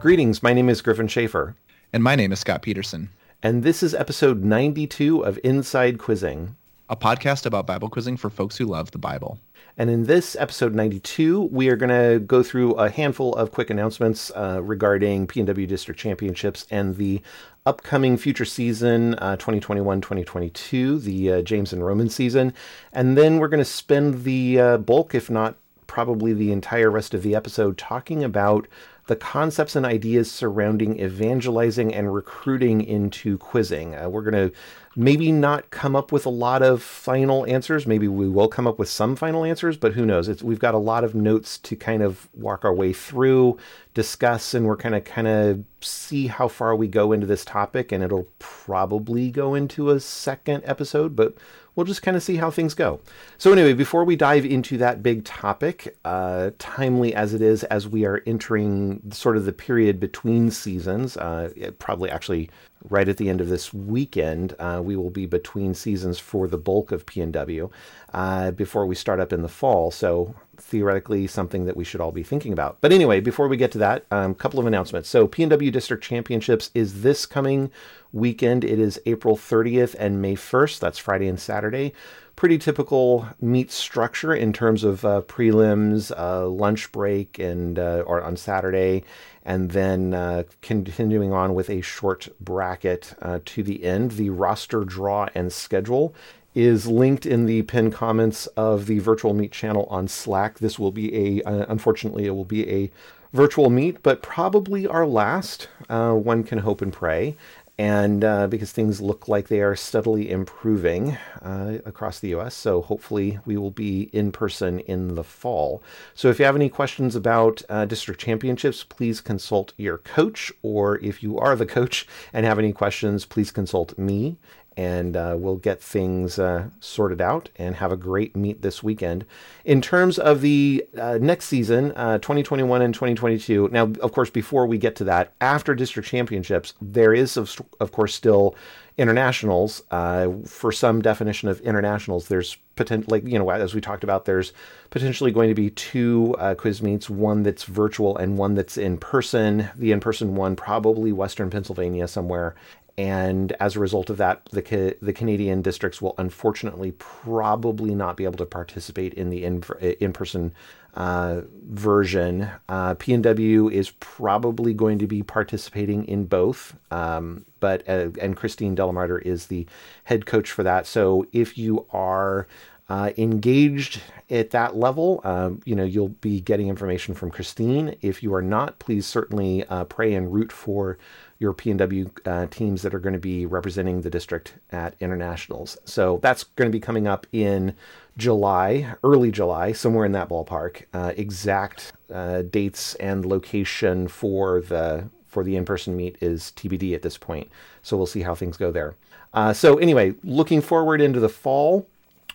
Greetings, my name is Gryphon Shafer. And my name is Scott Peterson. And this is episode 92 of Inside Quizzing, a podcast about Bible quizzing for folks who love the Bible. And in this episode 92, we are going to go through a handful of quick announcements uh, regarding PNW District Championships and the upcoming future season, uh, 2021 2022, the uh, James and Roman season. And then we're going to spend the uh, bulk, if not probably the entire rest of the episode, talking about the concepts and ideas surrounding evangelizing and recruiting into quizzing. Uh, we're going to maybe not come up with a lot of final answers. Maybe we will come up with some final answers, but who knows? It's, we've got a lot of notes to kind of walk our way through, discuss, and we're kind of kind of see how far we go into this topic. And it'll probably go into a second episode, but we'll just kind of see how things go. So, anyway, before we dive into that big topic, uh, timely as it is, as we are entering sort of the period between seasons, uh, probably actually right at the end of this weekend, uh, we will be between seasons for the bulk of PNW uh, before we start up in the fall. So, theoretically, something that we should all be thinking about. But anyway, before we get to that, a um, couple of announcements. So, PNW District Championships is this coming weekend. It is April 30th and May 1st. That's Friday and Saturday. Pretty typical meet structure in terms of uh, prelims, uh, lunch break, and uh, or on Saturday, and then uh, continuing on with a short bracket uh, to the end. The roster draw and schedule is linked in the pinned comments of the virtual meet channel on Slack. This will be a, uh, unfortunately, it will be a virtual meet, but probably our last. Uh, one can hope and pray and uh, because things look like they are steadily improving uh, across the US. So hopefully we will be in person in the fall. So if you have any questions about uh, district championships, please consult your coach, or if you are the coach and have any questions, please consult me and uh, we'll get things uh, sorted out and have a great meet this weekend. In terms of the uh, next season, uh, 2021 and 2022, now, of course, before we get to that, after district championships, there is, of, of course, still internationals. Uh, for some definition of internationals, there's potential, like, you know, as we talked about, there's potentially going to be two uh, quiz meets, one that's virtual and one that's in person. The in person one, probably Western Pennsylvania somewhere, and as a result of that, the the Canadian districts will unfortunately probably not be able to participate in the in in person uh, version. Uh, PNW is probably going to be participating in both, um, but uh, and Christine Delamarter is the head coach for that. So if you are uh, engaged at that level, um, you know you'll be getting information from Christine. If you are not, please certainly uh, pray and root for your PNW uh, teams that are going to be representing the district at internationals. So that's going to be coming up in July, early July, somewhere in that ballpark. Uh, exact uh, dates and location for the for the in-person meet is TBD at this point. So we'll see how things go there. Uh, so anyway, looking forward into the fall,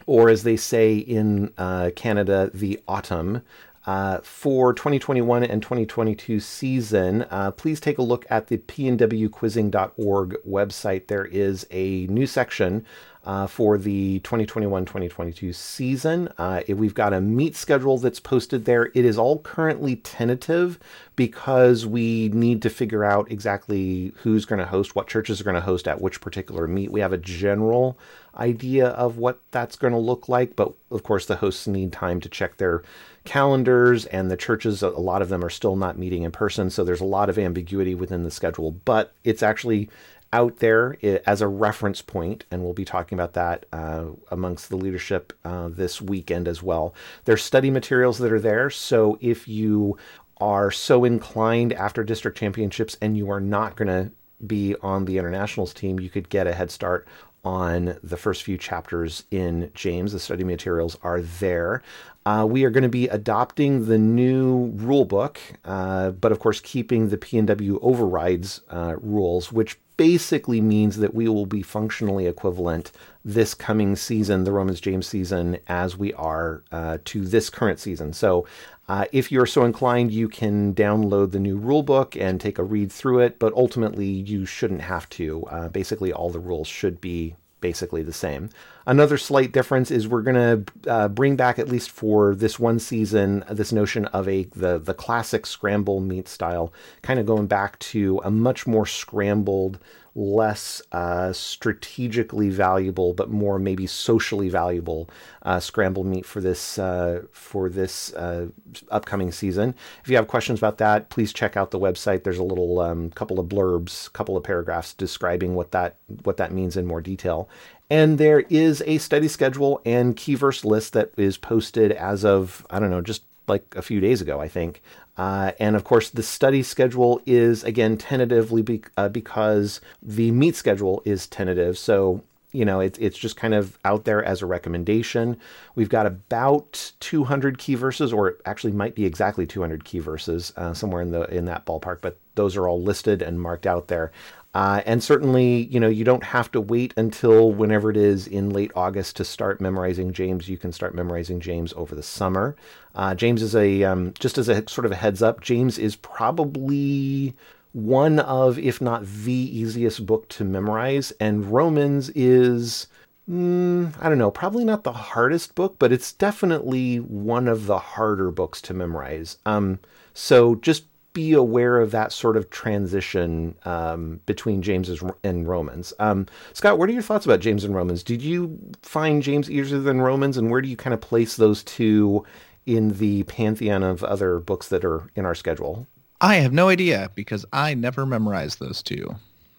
or as they say in uh, Canada, the autumn. Uh, for 2021 and 2022 season, uh, please take a look at the pnwquizzing.org website. There is a new section uh, for the 2021 2022 season. Uh, we've got a meet schedule that's posted there. It is all currently tentative because we need to figure out exactly who's going to host, what churches are going to host at which particular meet. We have a general idea of what that's going to look like, but of course, the hosts need time to check their calendars, and the churches, a lot of them are still not meeting in person, so there's a lot of ambiguity within the schedule, but it's actually out there as a reference point, and we'll be talking about that uh, amongst the leadership uh, this weekend as well. There's study materials that are there, so if you are so inclined after district championships and you are not going to be on the internationals team, you could get a head start on the first few chapters in James. The study materials are there. Uh, we are going to be adopting the new rule book, uh, but of course keeping the PNW overrides uh, rules, which basically means that we will be functionally equivalent this coming season, the Romans James season, as we are uh, to this current season. So, uh, if you're so inclined, you can download the new rule book and take a read through it, but ultimately, you shouldn't have to. Uh, basically, all the rules should be basically the same. Another slight difference is we're going to uh, bring back at least for this one season this notion of a the the classic scramble meet style, kind of going back to a much more scrambled less uh, strategically valuable, but more maybe socially valuable uh, scrambled meet for this uh, for this uh, upcoming season. If you have questions about that, please check out the website. There's a little um, couple of blurbs, couple of paragraphs describing what that what that means in more detail. And there is a study schedule and key verse list that is posted as of I don't know just like a few days ago, I think. Uh, and of course, the study schedule is again tentatively be, uh, because the meet schedule is tentative. So you know, it's it's just kind of out there as a recommendation. We've got about 200 key verses, or it actually might be exactly 200 key verses, uh, somewhere in the in that ballpark. But those are all listed and marked out there. Uh, and certainly, you know, you don't have to wait until whenever it is in late August to start memorizing James. You can start memorizing James over the summer. Uh, James is a, um, just as a sort of a heads up, James is probably one of, if not the easiest book to memorize. And Romans is, mm, I don't know, probably not the hardest book, but it's definitely one of the harder books to memorize. Um, so just be aware of that sort of transition um, between James and Romans. Um, Scott, what are your thoughts about James and Romans? Did you find James easier than Romans, and where do you kind of place those two in the pantheon of other books that are in our schedule? I have no idea because I never memorized those two.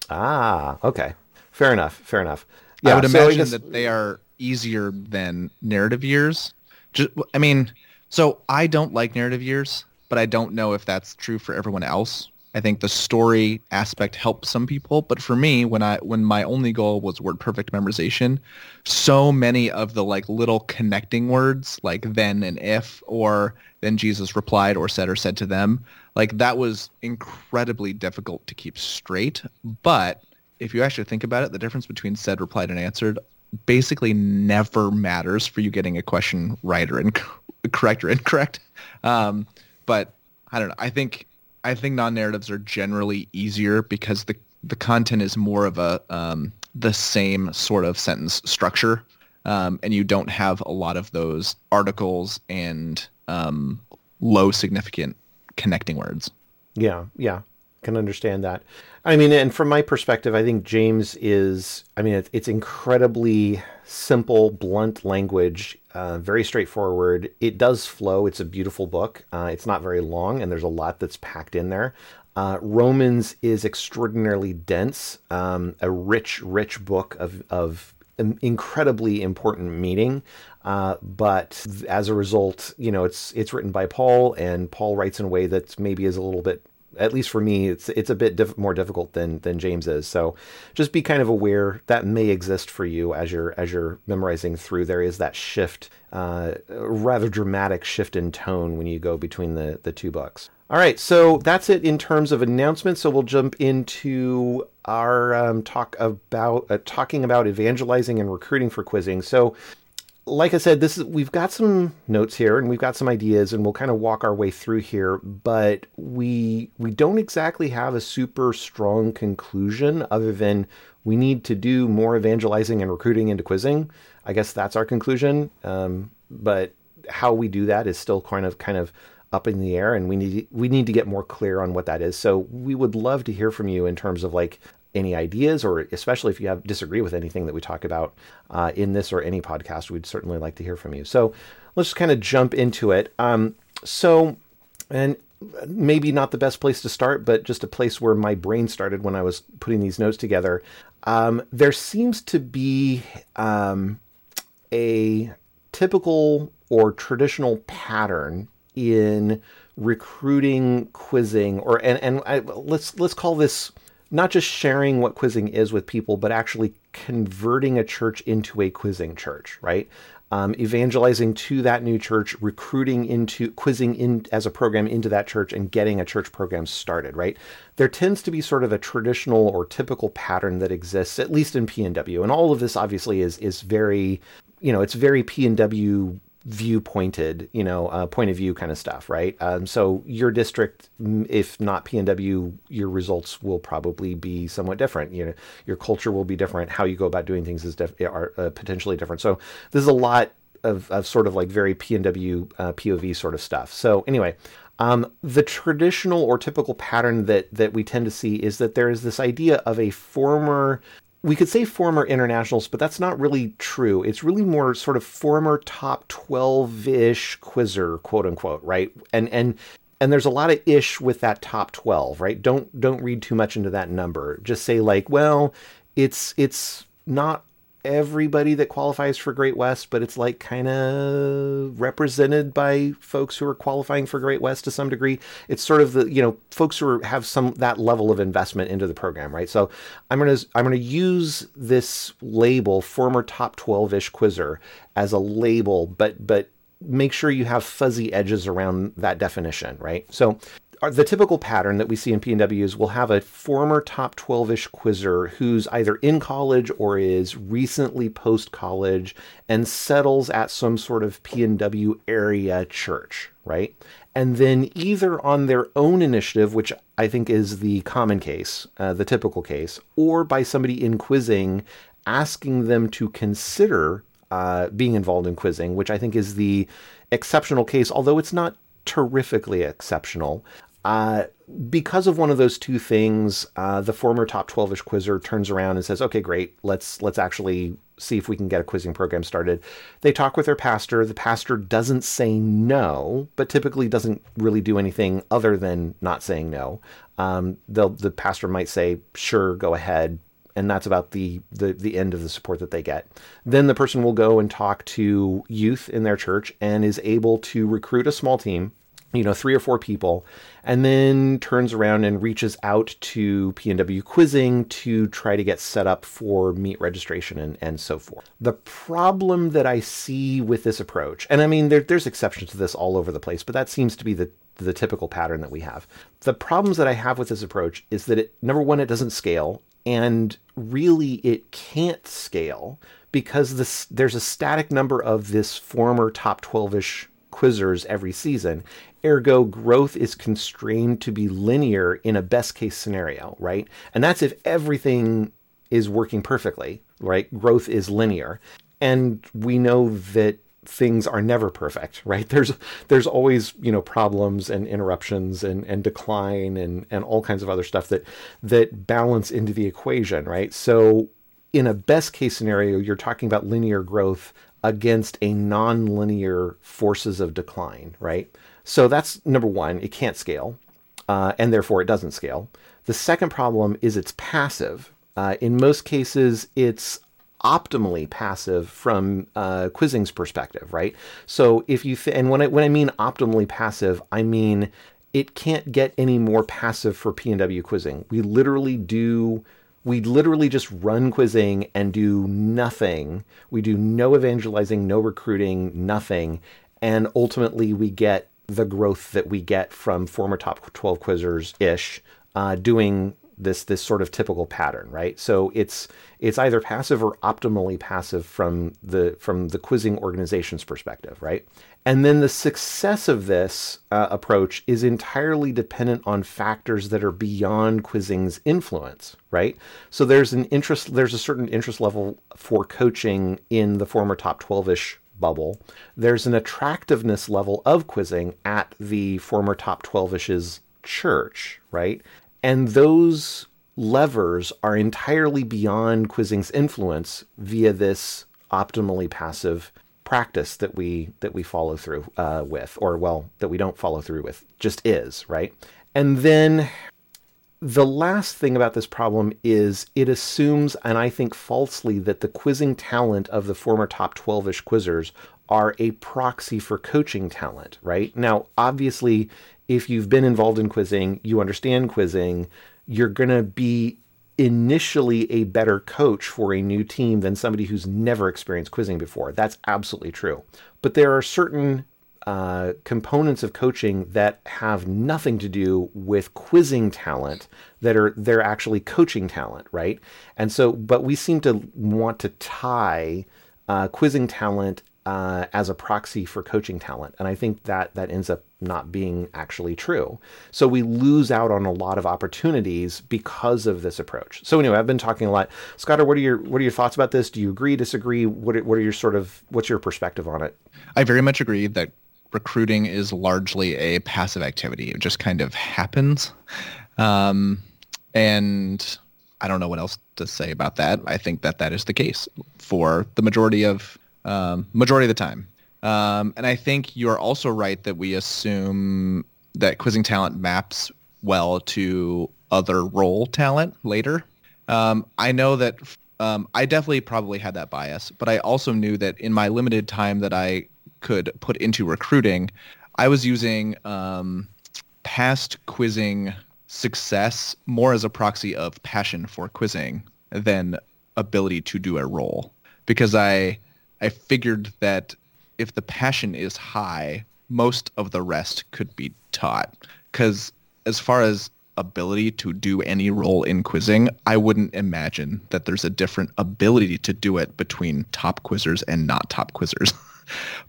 Ah, okay, fair enough, fair enough. Yeah, I would so imagine I guess... that they are easier than narrative years. Just, I mean, so I don't like narrative years but I don't know if that's true for everyone else. I think the story aspect helps some people, but for me, when I when my only goal was word perfect memorization, so many of the like little connecting words, like then and if, or then Jesus replied or said or said to them, like that was incredibly difficult to keep straight. But if you actually think about it, the difference between said, replied, and answered basically never matters for you getting a question right or inc- correct or incorrect. Um, but I don't know. I think I think non-narratives are generally easier because the the content is more of a um, the same sort of sentence structure, um, and you don't have a lot of those articles and um, low significant connecting words. Yeah, yeah, can understand that. I mean, and from my perspective, I think James is. I mean, it's, it's incredibly simple, blunt language, uh, very straightforward. It does flow. It's a beautiful book. Uh, it's not very long, and there's a lot that's packed in there. Uh, Romans is extraordinarily dense, um, a rich, rich book of, of incredibly important meaning. Uh, but as a result, you know, it's it's written by Paul, and Paul writes in a way that maybe is a little bit at least for me, it's it's a bit diff- more difficult than than James is. So just be kind of aware that may exist for you as you're as you're memorizing through. There is that shift, uh, rather dramatic shift in tone when you go between the the two books. All right, so that's it in terms of announcements. So we'll jump into our um, talk about uh, talking about evangelizing and recruiting for quizzing. So like I said, this is we've got some notes here and we've got some ideas and we'll kind of walk our way through here, but we we don't exactly have a super strong conclusion other than we need to do more evangelizing and recruiting into quizzing. I guess that's our conclusion. Um, but how we do that is still kind of kind of up in the air and we need we need to get more clear on what that is. So we would love to hear from you in terms of like any ideas, or especially if you have disagree with anything that we talk about uh, in this or any podcast, we'd certainly like to hear from you. So let's just kind of jump into it. Um, so, and maybe not the best place to start, but just a place where my brain started when I was putting these notes together. Um, there seems to be um, a typical or traditional pattern in recruiting quizzing or and and I, let's let's call this not just sharing what quizzing is with people, but actually converting a church into a quizzing church, right? Um, evangelizing to that new church, recruiting into quizzing in as a program into that church, and getting a church program started. Right there tends to be sort of a traditional or typical pattern that exists, at least in P and W, and all of this obviously is is very, you know, it's very P and W viewpointed, you know, uh, point of view kind of stuff, right? Um, so your district, if not PNW, your results will probably be somewhat different. You know, your culture will be different. How you go about doing things is def- are uh, potentially different. So this is a lot of, of sort of like very PNW uh, POV sort of stuff. So anyway, um, the traditional or typical pattern that that we tend to see is that there is this idea of a former we could say former internationals, but that's not really true. It's really more sort of former top 12-ish quizzer, quote unquote, right? And and and there's a lot of ish with that top 12, right? Don't don't read too much into that number. Just say like, well, it's it's not everybody that qualifies for Great West, but it's like kind of represented by folks who are qualifying for Great West to some degree. It's sort of the you know folks who are, have some that level of investment into the program, right? So I'm gonna I'm gonna use this label, former top 12ish quizzer, as a label, but but make sure you have fuzzy edges around that definition, right? So the typical pattern that we see in PNW is we'll have a former top 12-ish quizzer who's either in college or is recently post-college and settles at some sort of PNW area church, right? And then either on their own initiative, which I think is the common case, uh, the typical case, or by somebody in quizzing asking them to consider uh, being involved in quizzing, which I think is the exceptional case, although it's not terrifically exceptional. Uh, because of one of those two things, uh, the former top 12ish quizzer turns around and says, "Okay, great. Let's let's actually see if we can get a quizzing program started." They talk with their pastor. The pastor doesn't say no, but typically doesn't really do anything other than not saying no. Um, the pastor might say, "Sure, go ahead," and that's about the, the the end of the support that they get. Then the person will go and talk to youth in their church and is able to recruit a small team you know, three or four people, and then turns around and reaches out to PNW Quizzing to try to get set up for meet registration and, and so forth. The problem that I see with this approach, and I mean, there, there's exceptions to this all over the place, but that seems to be the the typical pattern that we have. The problems that I have with this approach is that it number one, it doesn't scale, and really it can't scale because this there's a static number of this former top 12ish quizzers every season. Ergo, growth is constrained to be linear in a best case scenario, right? And that's if everything is working perfectly, right? Growth is linear. And we know that things are never perfect, right? There's there's always, you know, problems and interruptions and, and decline and, and all kinds of other stuff that that balance into the equation, right? So in a best case scenario, you're talking about linear growth against a non-linear forces of decline, right? So that's number one, it can't scale, uh, and therefore it doesn't scale. The second problem is it's passive. Uh, in most cases, it's optimally passive from uh, quizzing's perspective, right? So if you th- and when I when I mean optimally passive, I mean it can't get any more passive for P and W quizzing. We literally do we literally just run quizzing and do nothing. We do no evangelizing, no recruiting, nothing. And ultimately, we get the growth that we get from former top 12 quizzers ish uh, doing this this sort of typical pattern, right? So it's it's either passive or optimally passive from the from the quizzing organization's perspective, right? And then the success of this uh, approach is entirely dependent on factors that are beyond quizzing's influence, right? So there's an interest, there's a certain interest level for coaching in the former top 12ish bubble. There's an attractiveness level of quizzing at the former top 12ish's church, right? And those levers are entirely beyond quizzing's influence via this optimally passive practice that we that we follow through uh, with, or well, that we don't follow through with, just is right. And then the last thing about this problem is it assumes, and I think falsely, that the quizzing talent of the former top 12 ish quizzers are a proxy for coaching talent, right? Now, obviously, if you've been involved in quizzing, you understand quizzing, you're going to be initially a better coach for a new team than somebody who's never experienced quizzing before. That's absolutely true. But there are certain uh, components of coaching that have nothing to do with quizzing talent that are they're actually coaching talent, right? And so, but we seem to want to tie uh, quizzing talent uh, as a proxy for coaching talent. And I think that that ends up not being actually true. So we lose out on a lot of opportunities because of this approach. So anyway, I've been talking a lot. Scott, what are your what are your thoughts about this? Do you agree, disagree? What are, what are your sort of what's your perspective on it? I very much agree that recruiting is largely a passive activity. It just kind of happens. Um, and I don't know what else to say about that. I think that that is the case for the majority of um, majority of the time. Um, and I think you're also right that we assume that quizzing talent maps well to other role talent later. Um, I know that um, I definitely probably had that bias, but I also knew that in my limited time that I could put into recruiting, I was using um, past quizzing success more as a proxy of passion for quizzing than ability to do a role because I I figured that if the passion is high, most of the rest could be taught. Because as far as ability to do any role in quizzing, I wouldn't imagine that there's a different ability to do it between top quizzers and not top quizzers.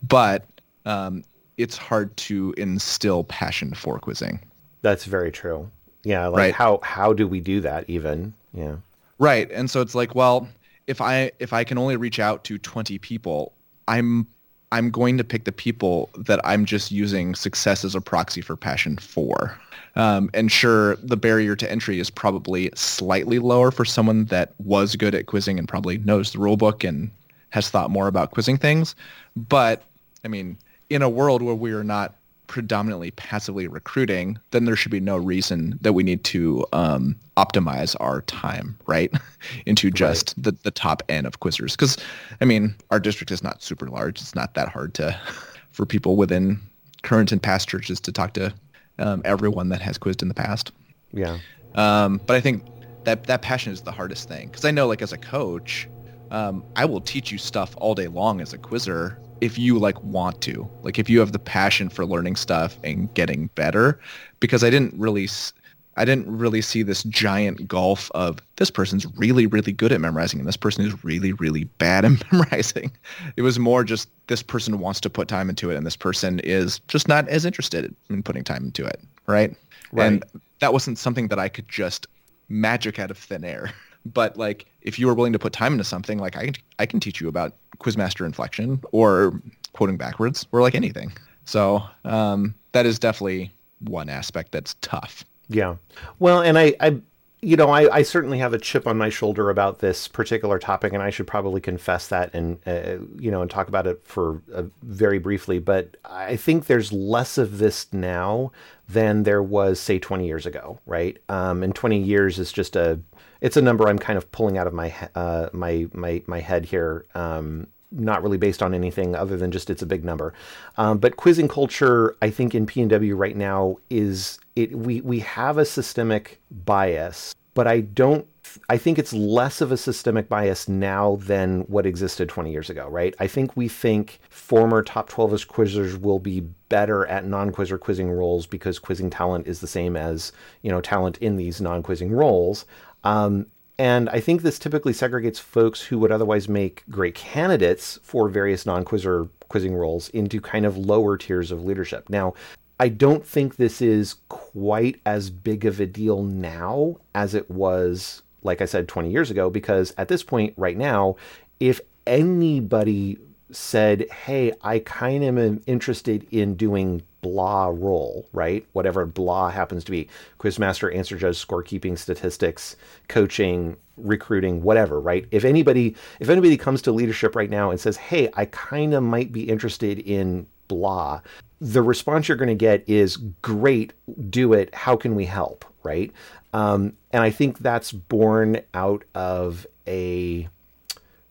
but um, it's hard to instill passion for quizzing. That's very true. Yeah, like right. how how do we do that even? Yeah. Right. And so it's like, well, if I if I can only reach out to 20 people, I'm I'm going to pick the people that I'm just using success as a proxy for passion for. Um, and sure, the barrier to entry is probably slightly lower for someone that was good at quizzing and probably knows the rule book and has thought more about quizzing things. But I mean, in a world where we are not predominantly passively recruiting, then there should be no reason that we need to um, optimize our time, right, into just right. the, the top end of quizzers. Because, I mean, our district is not super large. It's not that hard to for people within current and past churches to talk to um, everyone that has quizzed in the past. Yeah. Um, but I think that that passion is the hardest thing because I know, like, as a coach, um, I will teach you stuff all day long as a quizzer if you like want to. Like if you have the passion for learning stuff and getting better. Because i didn't really i didn't really see this giant gulf of this person's really really good at memorizing and this person is really really bad at memorizing. It was more just this person wants to put time into it and this person is just not as interested in putting time into it right, right. and that wasn't something that i could just magic out of thin air but like if you are willing to put time into something like i can i can teach you about quizmaster inflection or quoting backwards or like anything so um, that is definitely one aspect that's tough yeah well and i i you know, I, I, certainly have a chip on my shoulder about this particular topic, and I should probably confess that and uh, you know and talk about it for uh, very briefly. But I think there's less of this now than there was, say, 20 years ago, right? Um, and 20 years is just a it's a number I'm kind of pulling out of my uh, my my my head here. Um, not really based on anything other than just it's a big number. Um, but quizzing culture, I think in P and W right now is it we we have a systemic bias, but I don't. I think it's less of a systemic bias now than what existed 20 years ago, right? I think we think former top 12 quizzers will be better at non-quizzer quizzing roles because quizzing talent is the same as, you know, talent in these non-quizzing roles. Um, and I think this typically segregates folks who would otherwise make great candidates for various non quizzer quizzing roles into kind of lower tiers of leadership. Now, I don't think this is quite as big of a deal now as it was, like I said, 20 years ago, because at this point, right now, if anybody said, Hey, I kind of am interested in doing blah role, right? Whatever blah happens to be quizmaster, answer judge, scorekeeping, statistics, coaching, recruiting, whatever, right? If anybody if anybody comes to leadership right now and says, "Hey, I kind of might be interested in blah," the response you're going to get is, "Great, do it. How can we help?" Right? Um, and I think that's born out of a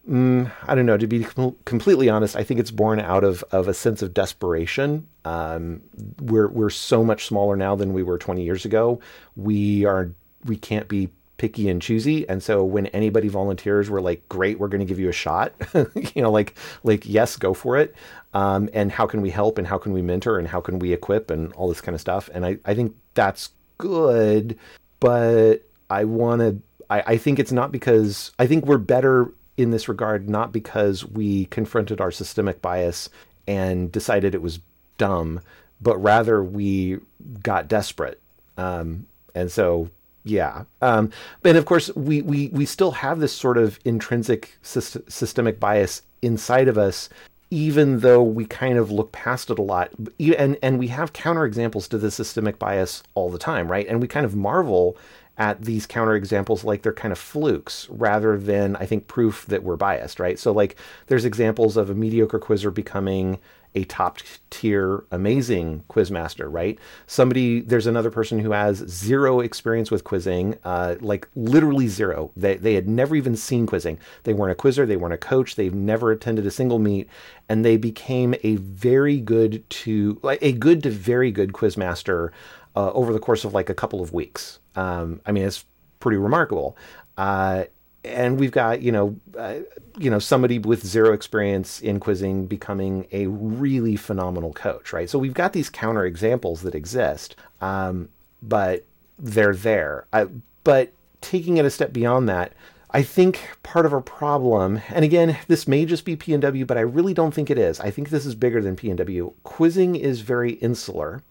Mm, I don't know. To be com- completely honest, I think it's born out of, of a sense of desperation. Um, we're we're so much smaller now than we were 20 years ago. We are we can't be picky and choosy, and so when anybody volunteers, we're like, great, we're going to give you a shot. you know, like like yes, go for it. Um, and how can we help? And how can we mentor? And how can we equip? And all this kind of stuff. And I I think that's good, but I want to. I, I think it's not because I think we're better in this regard not because we confronted our systemic bias and decided it was dumb, but rather we got desperate. Um, and so, yeah. Um, and of course, we, we, we still have this sort of intrinsic syst- systemic bias inside of us, even though we kind of look past it a lot. And, and we have counterexamples to the systemic bias all the time, right? And we kind of marvel at these counterexamples like they're kind of flukes rather than I think proof that we're biased, right? So like there's examples of a mediocre quizzer becoming a top tier amazing quizmaster, right? Somebody there's another person who has zero experience with quizzing, uh, like literally zero. They they had never even seen quizzing. They weren't a quizzer, they weren't a coach, they've never attended a single meet, and they became a very good to like a good to very good quizmaster uh, over the course of like a couple of weeks. Um, I mean, it's pretty remarkable. Uh, and we've got you know uh, you know somebody with zero experience in quizzing becoming a really phenomenal coach right so we've got these counter examples that exist um, but they're there I, but taking it a step beyond that I think part of our problem, and again, this may just be PNW, but I really don't think it is. I think this is bigger than PNW. Quizzing is very insular.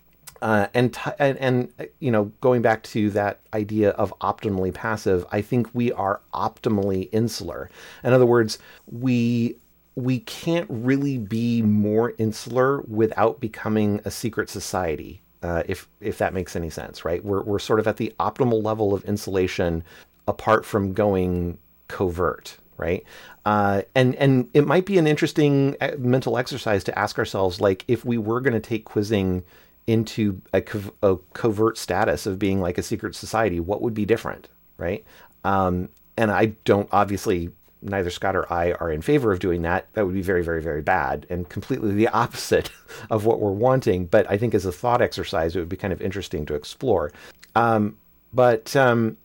Uh, and, t- and and you know, going back to that idea of optimally passive, I think we are optimally insular. In other words, we we can't really be more insular without becoming a secret society. Uh, if if that makes any sense, right? We're we're sort of at the optimal level of insulation, apart from going covert, right? Uh, and and it might be an interesting uh, mental exercise to ask ourselves, like, if we were going to take quizzing into a, a, covert status of being like a secret society, what would be different, right? Um, and I don't obviously neither Scott or I are in favor of doing that. That would be very, very, very bad and completely the opposite of what we're wanting. But I think as a thought exercise, it would be kind of interesting to explore. Um, but um,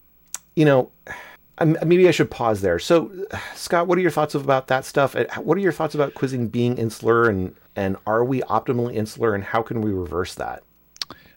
you know, maybe I should pause there. So, Scott, what are your thoughts about that stuff? What are your thoughts about quizzing being insular and and are we optimally insular and how can we reverse that?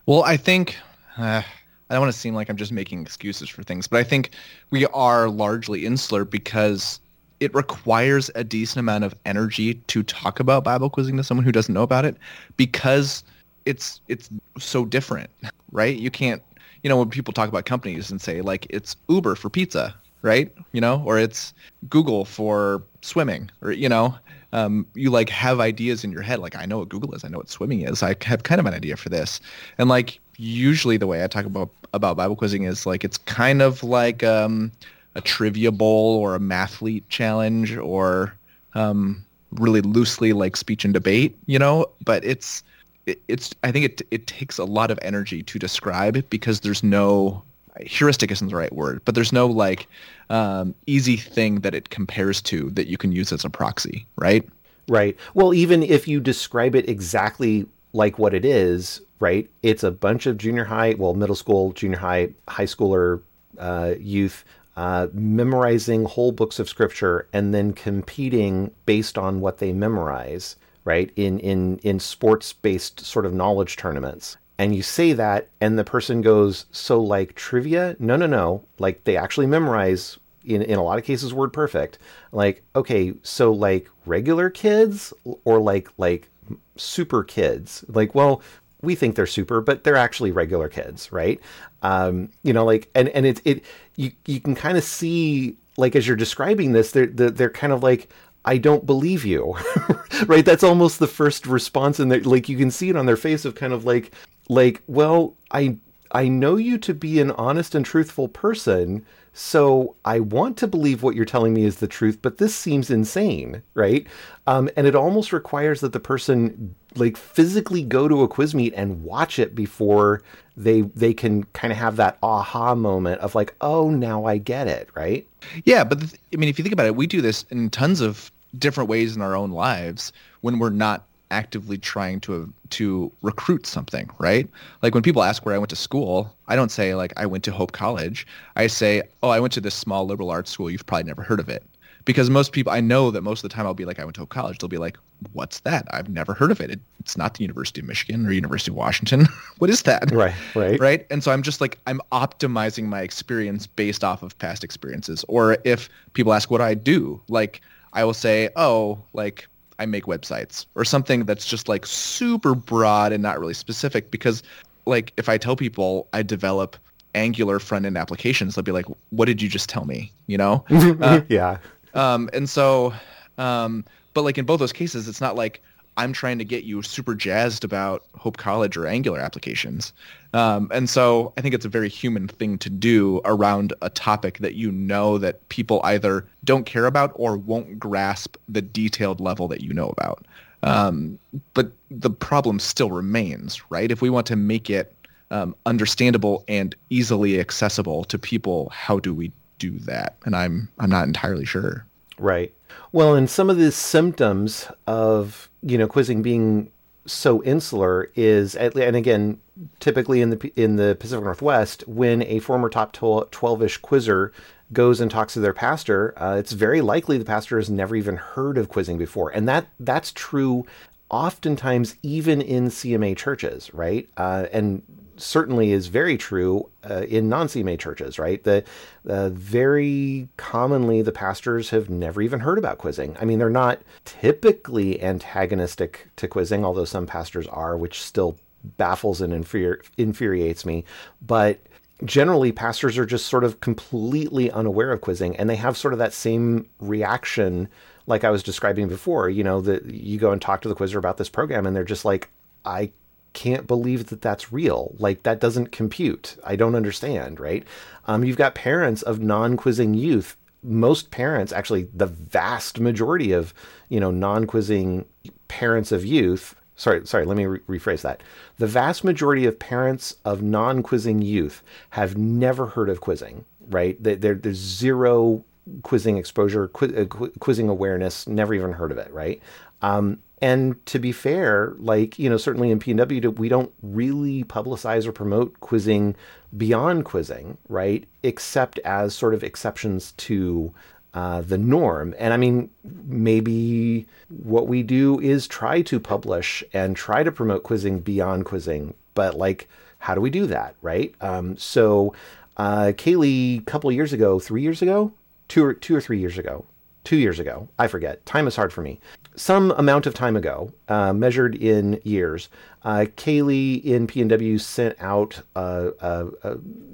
Well, I think uh, I don't want to seem like I'm just making excuses for things, but I think we are largely insular because it requires a decent amount of energy to talk about Bible quizzing to someone who doesn't know about it because it's it's so different, right? You can't, you know, when people talk about companies and say like it's Uber for pizza, right? You know, or it's Google for swimming, or you know, um, you like have ideas in your head. Like I know what Google is. I know what swimming is. I have kind of an idea for this. And like usually the way I talk about about Bible quizzing is like it's kind of like um, a trivia bowl or a mathlete challenge or um, really loosely like speech and debate. You know, but it's it's I think it it takes a lot of energy to describe because there's no heuristic isn't the right word, but there's no like um, easy thing that it compares to that you can use as a proxy, right? Right. Well, even if you describe it exactly like what it is, right? It's a bunch of junior high, well, middle school, junior high, high schooler uh, youth uh, memorizing whole books of scripture and then competing based on what they memorize, right? In in in sports based sort of knowledge tournaments and you say that and the person goes so like trivia? No no no. Like they actually memorize in, in a lot of cases word perfect. Like okay so like regular kids or like like super kids? Like well we think they're super but they're actually regular kids right? Um you know like and and it it you you can kind of see like as you're describing this they're they're kind of like I don't believe you. right? That's almost the first response and like you can see it on their face of kind of like like, well, I I know you to be an honest and truthful person, so I want to believe what you're telling me is the truth, but this seems insane, right? Um, and it almost requires that the person like physically go to a quiz meet and watch it before they they can kind of have that aha moment of like, oh, now I get it, right? Yeah, but th- I mean, if you think about it, we do this in tons of different ways in our own lives when we're not actively trying to to recruit something, right? Like when people ask where I went to school, I don't say like I went to Hope College. I say, "Oh, I went to this small liberal arts school. You've probably never heard of it." because most people I know that most of the time I'll be like I went to Hope college they'll be like what's that I've never heard of it, it it's not the University of Michigan or University of Washington what is that right right right and so I'm just like I'm optimizing my experience based off of past experiences or if people ask what I do like I will say oh like I make websites or something that's just like super broad and not really specific because like if I tell people I develop Angular front end applications, they'll be like, "What did you just tell me?" You know? Uh, yeah. Um, and so, um, but like in both those cases, it's not like I'm trying to get you super jazzed about Hope College or Angular applications. Um, and so I think it's a very human thing to do around a topic that you know that people either don't care about or won't grasp the detailed level that you know about. Um, but the problem still remains, right? If we want to make it um, understandable and easily accessible to people, how do we do that? And I'm I'm not entirely sure. Right. Well, and some of the symptoms of you know quizzing being so insular is, and again, typically in the in the Pacific Northwest, when a former top twelve-ish quizzer goes and talks to their pastor, uh, it's very likely the pastor has never even heard of quizzing before, and that that's true oftentimes even in CMA churches, right? Uh, and certainly is very true uh, in non-CMA churches, right? The uh, very commonly the pastors have never even heard about quizzing. I mean, they're not typically antagonistic to quizzing, although some pastors are, which still baffles and infuri- infuriates me. But generally, pastors are just sort of completely unaware of quizzing, and they have sort of that same reaction, like I was describing before. You know, that you go and talk to the quizzer about this program, and they're just like, I can't believe that that's real. Like that doesn't compute. I don't understand, right? Um, you've got parents of non-quizzing youth. Most parents, actually, the vast majority of you know non-quizzing parents of youth. Sorry, sorry. Let me re- rephrase that. The vast majority of parents of non-quizzing youth have never heard of quizzing. Right? There's zero quizzing exposure, uh, quizzing awareness. Never even heard of it. Right? Um, and to be fair, like, you know, certainly in PNW, we don't really publicize or promote quizzing beyond quizzing, right? Except as sort of exceptions to uh, the norm. And I mean, maybe what we do is try to publish and try to promote quizzing beyond quizzing. But like, how do we do that, right? Um, so, uh, Kaylee, a couple years ago, three years ago, two or two or three years ago, two years ago, I forget. Time is hard for me some amount of time ago, uh, measured in years, uh, Kaylee in PNW sent out a,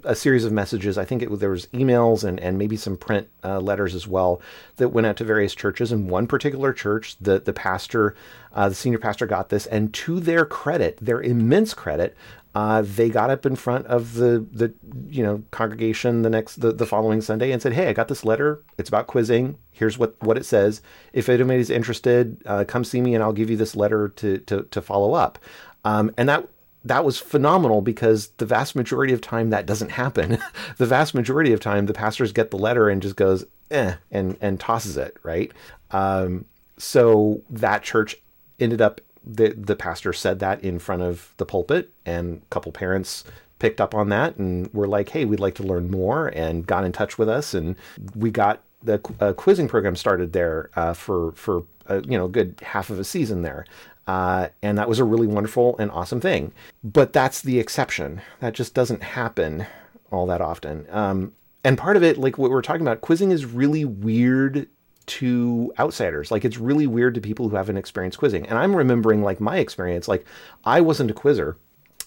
a, series of messages. I think it, there was emails and, and maybe some print uh, letters as well that went out to various churches. In one particular church, the the pastor, uh, the senior pastor, got this, and to their credit, their immense credit, uh, they got up in front of the the you know congregation the next the, the following Sunday and said, "Hey, I got this letter. It's about quizzing. Here's what what it says. If anybody's interested, uh, come see me, and I'll give you this letter to to to follow up." Um, and that that was phenomenal because the vast majority of time that doesn't happen. the vast majority of time, the pastors get the letter and just goes eh and and tosses it right. Um, so that church ended up the the pastor said that in front of the pulpit, and a couple parents picked up on that and were like, "Hey, we'd like to learn more," and got in touch with us, and we got the uh, quizzing program started there uh, for for uh, you know a good half of a season there. Uh, and that was a really wonderful and awesome thing. But that's the exception. That just doesn't happen all that often. Um, and part of it, like what we're talking about, quizzing is really weird to outsiders. Like it's really weird to people who haven't experienced quizzing. And I'm remembering like my experience. Like I wasn't a quizzer.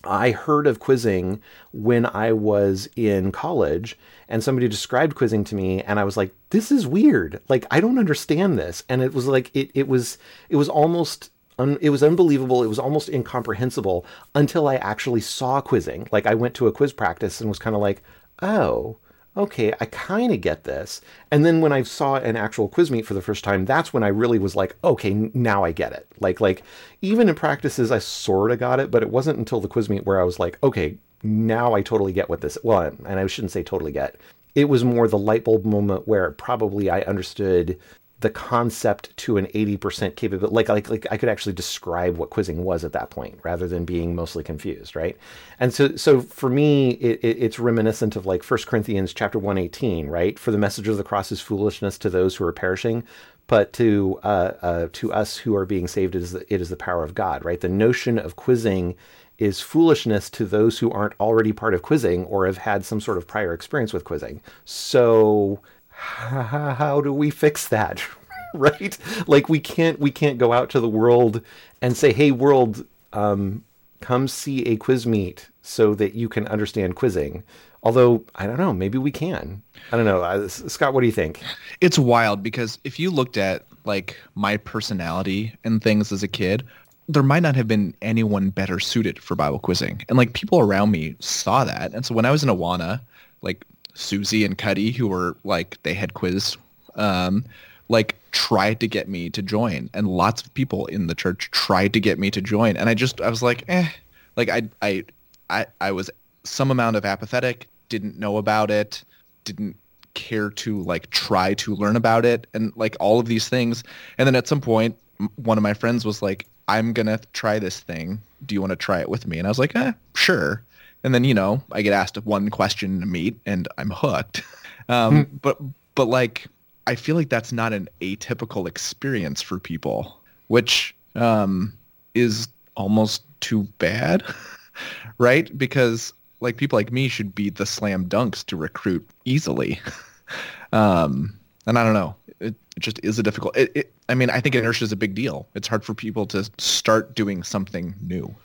I heard of quizzing when I was in college and somebody described quizzing to me and I was like, this is weird. Like I don't understand this. And it was like it it was it was almost un, it was unbelievable. It was almost incomprehensible until I actually saw quizzing. Like I went to a quiz practice and was kind of like, oh, okay, I kind of get this. And then when I saw an actual quiz meet for the first time, that's when I really was like, okay, now I get it. Like, like even in practices, I sort of got it, but it wasn't until the quiz meet where I was like, okay, now I totally get what this. Well, and I shouldn't say totally get. It was more the light bulb moment where probably I understood the concept to an 80% capability like, like like I could actually describe what quizzing was at that point rather than being mostly confused right? And so so for me it, it, it's reminiscent of like 1 Corinthians chapter 118 right? For the message of the cross is foolishness to those who are perishing but to uh, uh, to us who are being saved it is, the, it is the power of God right? The notion of quizzing is foolishness to those who aren't already part of quizzing or have had some sort of prior experience with quizzing. So how do we fix that? Right? Like we can't we can't go out to the world and say hey world um, come see a quiz meet so that you can understand quizzing. Although i don't know maybe we can. I don't know. Uh, scott what do you think? It's wild because if you looked at like my personality and things as a kid there might not have been anyone better suited for bible quizzing. And like people around me saw that. And so when i was in awana like Susie and Cuddy, who were like they had quiz, um, like tried to get me to join, and lots of people in the church tried to get me to join, and I just I was like, eh, like I I I I was some amount of apathetic, didn't know about it, didn't care to like try to learn about it, and like all of these things, and then at some point, one of my friends was like, I'm gonna try this thing. Do you want to try it with me? And I was like, eh, sure. And then, you know, I get asked one question to meet and I'm hooked. Um, hmm. But, but like, I feel like that's not an atypical experience for people, which um, is almost too bad, right? Because like people like me should be the slam dunks to recruit easily. um, and I don't know. It, it just is a difficult. It, it, I mean, I think inertia is a big deal. It's hard for people to start doing something new.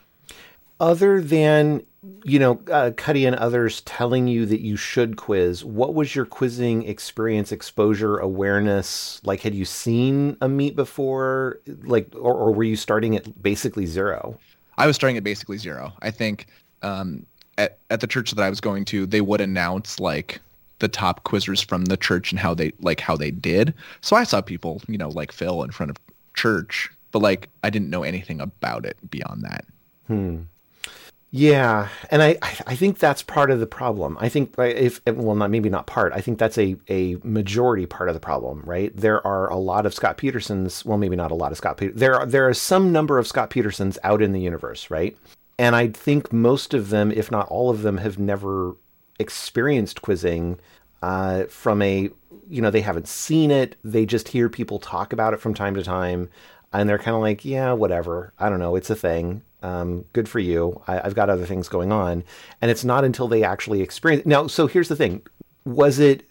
Other than you know, uh, Cuddy and others telling you that you should quiz, what was your quizzing experience, exposure, awareness? Like, had you seen a meet before? Like, or, or were you starting at basically zero? I was starting at basically zero. I think um, at, at the church that I was going to, they would announce like the top quizzers from the church and how they like how they did. So I saw people, you know, like Phil in front of church, but like I didn't know anything about it beyond that. Hmm. Yeah, and I, I think that's part of the problem. I think if well, not maybe not part. I think that's a a majority part of the problem. Right? There are a lot of Scott Petersons. Well, maybe not a lot of Scott. Peter, there are there are some number of Scott Petersons out in the universe, right? And I think most of them, if not all of them, have never experienced quizzing uh, from a you know they haven't seen it. They just hear people talk about it from time to time, and they're kind of like, yeah, whatever. I don't know. It's a thing um, good for you. I, have got other things going on. And it's not until they actually experience. Now, so here's the thing: was it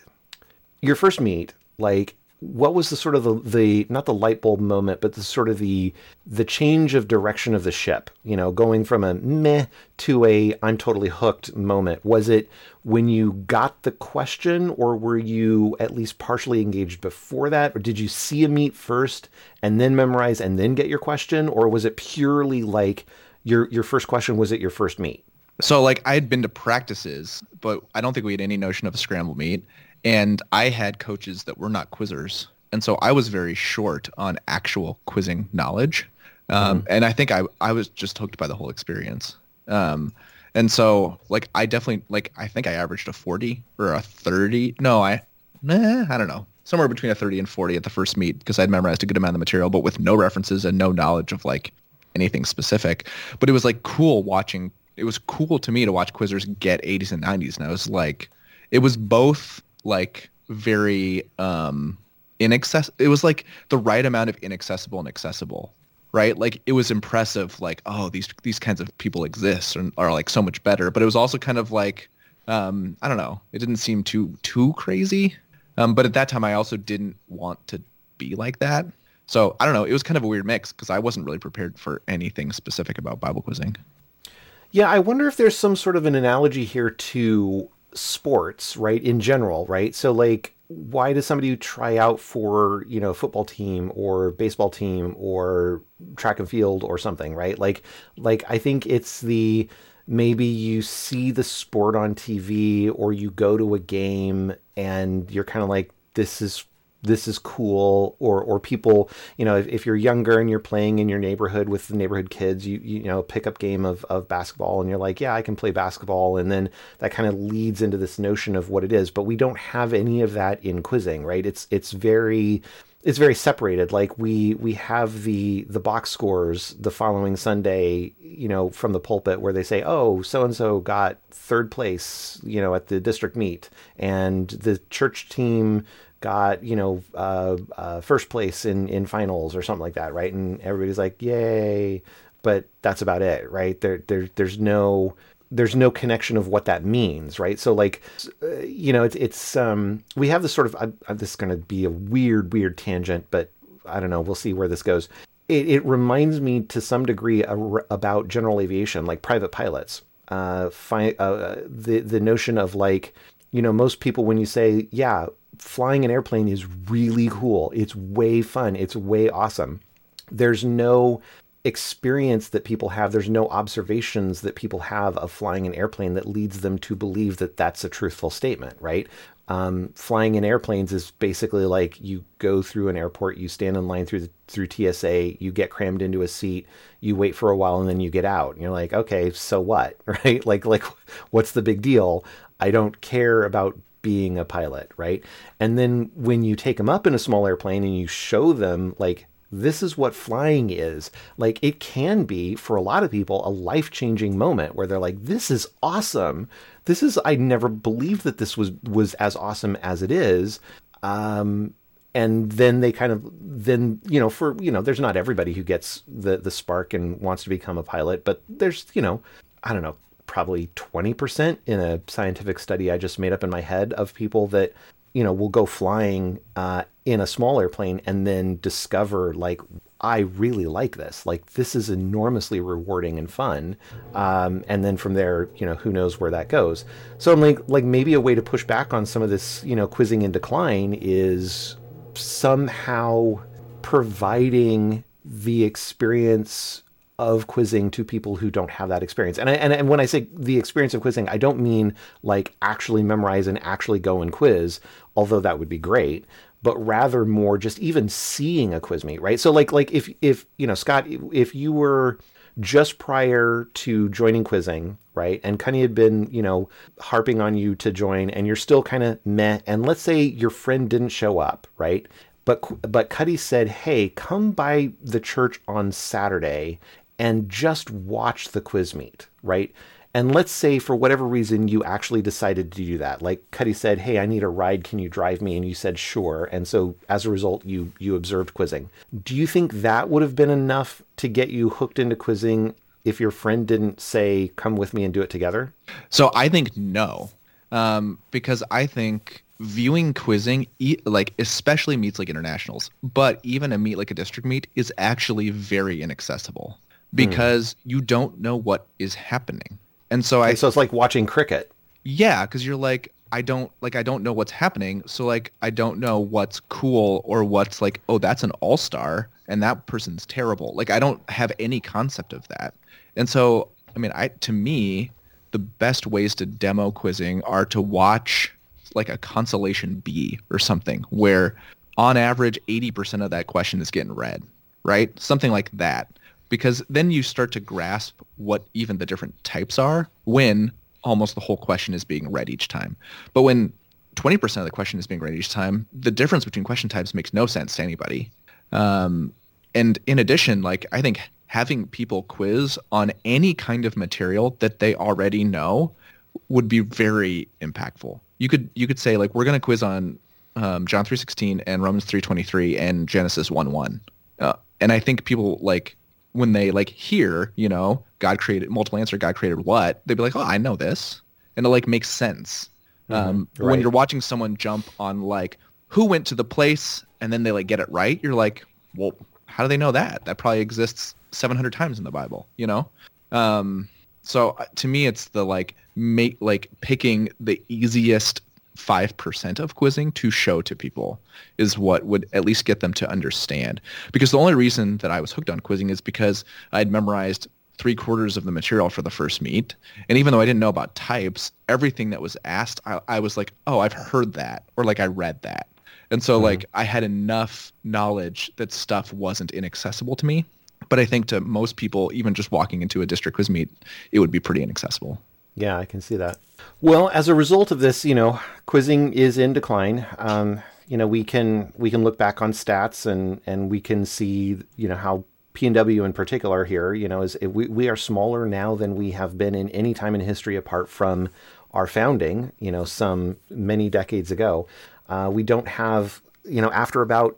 your first meet? Like, what was the sort of the, the not the light bulb moment, but the sort of the the change of direction of the ship? You know, going from a meh to a I'm totally hooked moment. Was it when you got the question, or were you at least partially engaged before that, or did you see a meet first and then memorize and then get your question, or was it purely like your your first question was it your first meet? So like I had been to practices, but I don't think we had any notion of a scramble meet. And I had coaches that were not quizzers. And so I was very short on actual quizzing knowledge. Um, mm-hmm. And I think I, I was just hooked by the whole experience. Um, and so like I definitely like I think I averaged a 40 or a 30. No, I nah, I don't know. Somewhere between a 30 and 40 at the first meet because I'd memorized a good amount of the material, but with no references and no knowledge of like anything specific. But it was like cool watching. It was cool to me to watch quizzers get 80s and 90s. And I was like, it was both like very um inaccessible. It was like the right amount of inaccessible and accessible, right? Like it was impressive. Like oh, these these kinds of people exist and are like so much better. But it was also kind of like um, I don't know. It didn't seem too too crazy. Um, but at that time, I also didn't want to be like that. So I don't know. It was kind of a weird mix because I wasn't really prepared for anything specific about Bible quizzing. Yeah, I wonder if there's some sort of an analogy here to sports, right? In general, right? So like why does somebody try out for, you know, football team or baseball team or track and field or something, right? Like like I think it's the maybe you see the sport on TV or you go to a game and you're kind of like this is this is cool or or people you know if, if, you're younger and you're playing in your neighborhood with the neighborhood kids you you know pick up game of, of basketball and you're like yeah i can play basketball. And then that kind of leads into this notion of what it is. But we don't have any of that in quizzing right? It's it's very it's very separated. Like we we have the the box scores the following Sunday, you know, from the pulpit where they say, "Oh, so and so got third place, you know, at the district meet, and the church team got you know uh, uh, first place in in finals or something like that, right?" And everybody's like, "Yay!" But that's about it, right? There there there's no there's no connection of what that means, right? So like, uh, you know, it's it's um, we have this sort of I, I, this is going to be a weird weird tangent, but I don't know. We'll see where this goes. It, it reminds me to some degree about general aviation, like private pilots. Uh, fi- uh, the the notion of like, you know, most people when you say, yeah, flying an airplane is really cool. It's way fun. It's way awesome. There's no experience that people have, there's no observations that people have of flying an airplane that leads them to believe that that's a truthful statement, right? Um, flying in airplanes is basically like you go through an airport, you stand in line through the, through TSA, you get crammed into a seat, you wait for a while, and then you get out. And you're like, okay, so what, right? Like, like, what's the big deal? I don't care about being a pilot, right? And then when you take them up in a small airplane and you show them like this is what flying is. Like it can be for a lot of people a life-changing moment where they're like this is awesome. This is I never believed that this was was as awesome as it is. Um and then they kind of then you know for you know there's not everybody who gets the the spark and wants to become a pilot, but there's you know I don't know probably 20% in a scientific study I just made up in my head of people that you know will go flying uh, in a small airplane and then discover like I really like this. Like this is enormously rewarding and fun. Um, and then from there, you know, who knows where that goes. So I'm like, like maybe a way to push back on some of this, you know, quizzing and decline is somehow providing the experience of quizzing to people who don't have that experience. And, I, and and when I say the experience of quizzing, I don't mean like actually memorize and actually go and quiz, although that would be great but rather more just even seeing a quiz meet, right? So like like if if you know Scott, if you were just prior to joining quizzing, right, and Cuddy had been you know harping on you to join, and you're still kind of meh, and let's say your friend didn't show up, right? But but Cuddy said, "Hey, come by the church on Saturday and just watch the quiz meet, right?" And let's say for whatever reason you actually decided to do that. Like Cuddy said, "Hey, I need a ride. Can you drive me?" And you said, "Sure." And so as a result, you you observed quizzing. Do you think that would have been enough to get you hooked into quizzing if your friend didn't say, "Come with me and do it together"? So I think no, um, because I think viewing quizzing, like especially meets like internationals, but even a meet like a district meet is actually very inaccessible. Because mm. you don't know what is happening. And so I so it's like watching cricket. Yeah, because you're like I don't like I don't know what's happening. So like I don't know what's cool or what's like oh that's an all star and that person's terrible. Like I don't have any concept of that. And so I mean I to me the best ways to demo quizzing are to watch like a consolation B or something where on average 80% of that question is getting read, right? Something like that because then you start to grasp what even the different types are when almost the whole question is being read each time. But when 20% of the question is being read each time, the difference between question types makes no sense to anybody. Um, and in addition, like I think having people quiz on any kind of material that they already know would be very impactful. You could you could say like we're going to quiz on um, John 3:16 and Romans 3:23 and Genesis 1:1. Uh, and I think people like when they like hear, you know, God created multiple answer, God created what, they'd be like, oh, I know this, and it like makes sense. Mm-hmm. Um, right. When you're watching someone jump on like who went to the place and then they like get it right, you're like, well, how do they know that? That probably exists 700 times in the Bible, you know. Um, so uh, to me, it's the like make like picking the easiest 5% of quizzing to show to people is what would at least get them to understand. Because the only reason that I was hooked on quizzing is because I'd memorized three quarters of the material for the first meet. And even though I didn't know about types, everything that was asked, I, I was like, oh, I've heard that. Or like I read that. And so mm-hmm. like I had enough knowledge that stuff wasn't inaccessible to me. But I think to most people, even just walking into a district quiz meet, it would be pretty inaccessible. Yeah, I can see that. Well, as a result of this, you know, quizzing is in decline. Um, you know, we can we can look back on stats and and we can see, you know, how PNW in particular here, you know, is we we are smaller now than we have been in any time in history apart from our founding, you know, some many decades ago. Uh, we don't have you know, after about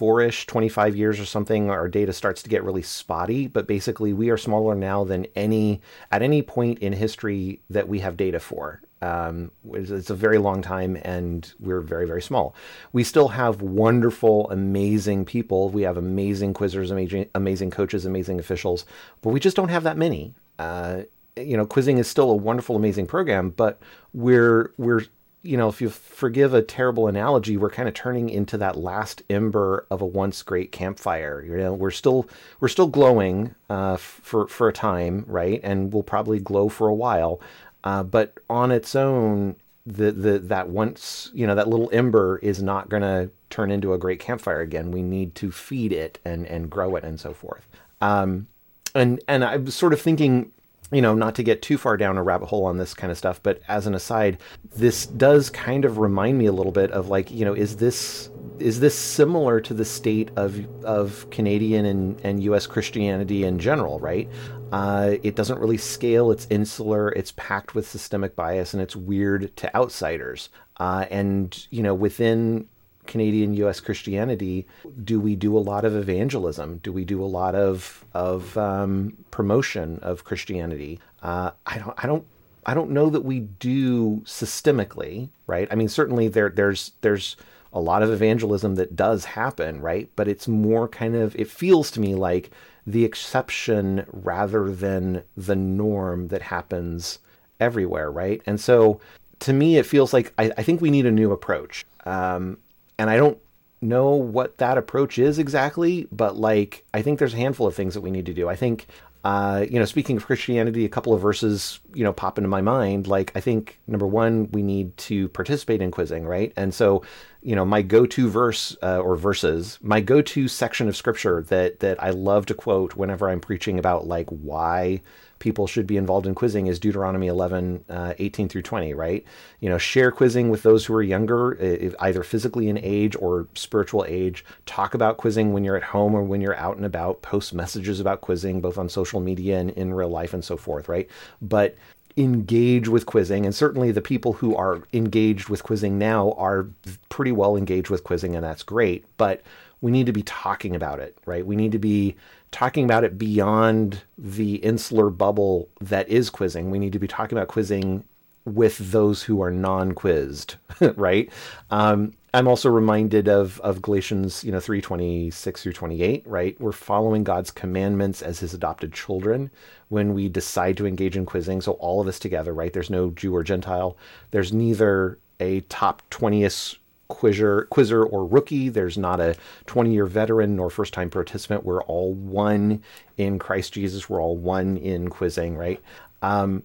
24 ish, 25 years or something, our data starts to get really spotty. But basically, we are smaller now than any at any point in history that we have data for. Um, it's a very long time, and we're very, very small. We still have wonderful, amazing people. We have amazing quizzers, amazing, amazing coaches, amazing officials, but we just don't have that many. Uh, you know, quizzing is still a wonderful, amazing program, but we're we're you know, if you forgive a terrible analogy, we're kind of turning into that last ember of a once great campfire. You know, we're still we're still glowing uh, for for a time, right? And we'll probably glow for a while, uh, but on its own, the the that once you know that little ember is not going to turn into a great campfire again. We need to feed it and and grow it and so forth. Um, and and I was sort of thinking you know, not to get too far down a rabbit hole on this kind of stuff, but as an aside, this does kind of remind me a little bit of like, you know, is this is this similar to the state of of Canadian and, and U.S. Christianity in general? Right? Uh, it doesn't really scale. It's insular. It's packed with systemic bias, and it's weird to outsiders. Uh, and you know, within Canadian U.S. Christianity, do we do a lot of evangelism? Do we do a lot of of um, promotion of Christianity? Uh, I don't. I don't. I don't know that we do systemically, right? I mean, certainly there there's there's a lot of evangelism that does happen, right? But it's more kind of it feels to me like the exception rather than the norm that happens everywhere, right? And so to me, it feels like I, I think we need a new approach. Um, and I don't know what that approach is exactly, but like I think there's a handful of things that we need to do. I think uh, you know, speaking of Christianity, a couple of verses, you know, pop into my mind. Like, I think number one, we need to participate in quizzing, right? And so, you know, my go-to verse uh, or verses, my go-to section of scripture that that I love to quote whenever I'm preaching about like why people should be involved in quizzing is Deuteronomy 11, uh, 18 through 20, right? You know, share quizzing with those who are younger, either physically in age or spiritual age. Talk about quizzing when you're at home or when you're out and about. Post messages about quizzing, both on social media and in real life and so forth, right? But engage with quizzing and certainly the people who are engaged with quizzing now are pretty well engaged with quizzing and that's great but we need to be talking about it right we need to be talking about it beyond the insular bubble that is quizzing. We need to be talking about quizzing with those who are non-quizzed, right? Um, I'm also reminded of of Galatians, you know, three twenty six through twenty eight, right? We're following God's commandments as His adopted children when we decide to engage in quizzing. So all of us together, right? There's no Jew or Gentile. There's neither a top twentieth quizzer, quizzer or rookie. There's not a 20 year veteran nor first time participant. We're all one in Christ Jesus. We're all one in quizzing, right? Um,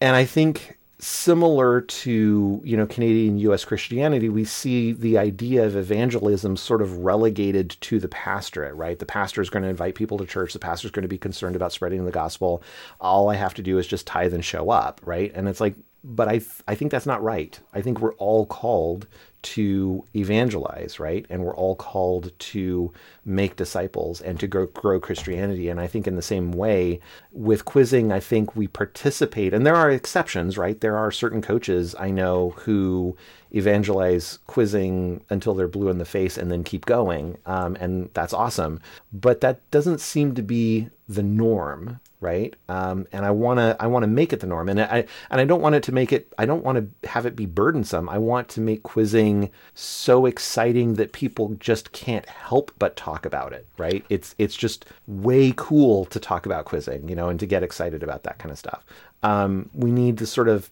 and I think similar to you know Canadian U.S. Christianity, we see the idea of evangelism sort of relegated to the pastorate, right? The pastor is going to invite people to church. The pastor is going to be concerned about spreading the gospel. All I have to do is just tithe and show up, right? And it's like, but I I think that's not right. I think we're all called to evangelize, right? And we're all called to make disciples and to grow, grow, Christianity. And I think in the same way with quizzing, I think we participate, and there are exceptions, right? There are certain coaches I know who evangelize quizzing until they're blue in the face and then keep going. Um, and that's awesome. But that doesn't seem to be the norm right? Um, and I want to I want to make it the norm, and I and I don't want it to make it. I don't want to have it be burdensome. I want to make quizzing so exciting that people just can't help but talk about it, right? It's it's just way cool to talk about quizzing, you know, and to get excited about that kind of stuff. Um, we need to sort of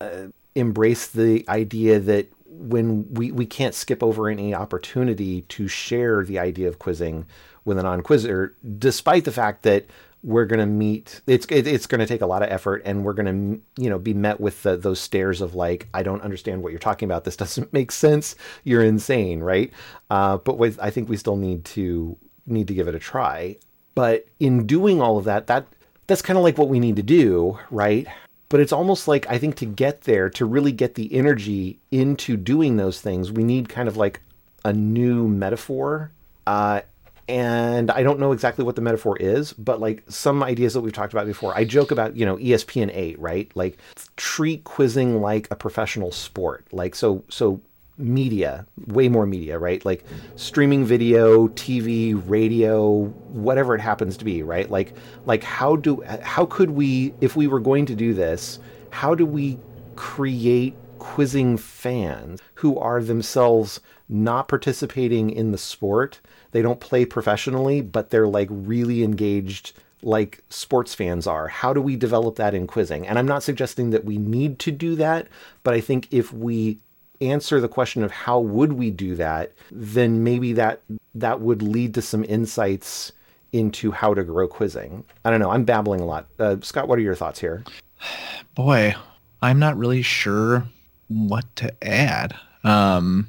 uh, embrace the idea that when we, we can't skip over any opportunity to share the idea of quizzing with a non-quizzer, despite the fact that we're going to meet it's it, it's going to take a lot of effort and we're going to you know be met with the, those stares of like i don't understand what you're talking about. This doesn't make sense. You're insane right? Uh, but with, i think we still need to need to give it a try. But in doing all of that that that's kind of like what we need to do right? But it's almost like I think to get there, to really get the energy into doing those things, we need kind of like a new metaphor. Uh, and I don't know exactly what the metaphor is, but like some ideas that we've talked about before. I joke about, you know, ESPN 8, right? Like treat quizzing like a professional sport. Like so so media, way more media, right? Like streaming video, TV, radio, whatever it happens to be, right? Like like how do how could we if we were going to do this, how do we create quizzing fans who are themselves not participating in the sport? They don't play professionally, but they're like really engaged like sports fans are. How do we develop that in quizzing? And I'm not suggesting that we need to do that, but I think if we answer the question of how would we do that, then maybe that that would lead to some insights into how to grow quizzing. I don't know. I'm babbling a lot. Uh, Scott, what are your thoughts here? Boy, I'm not really sure what to add. Um,